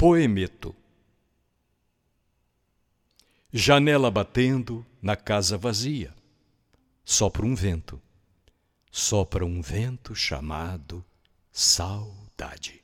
Poemeto. Janela batendo na casa vazia, sopra um vento, sopra um vento chamado saudade.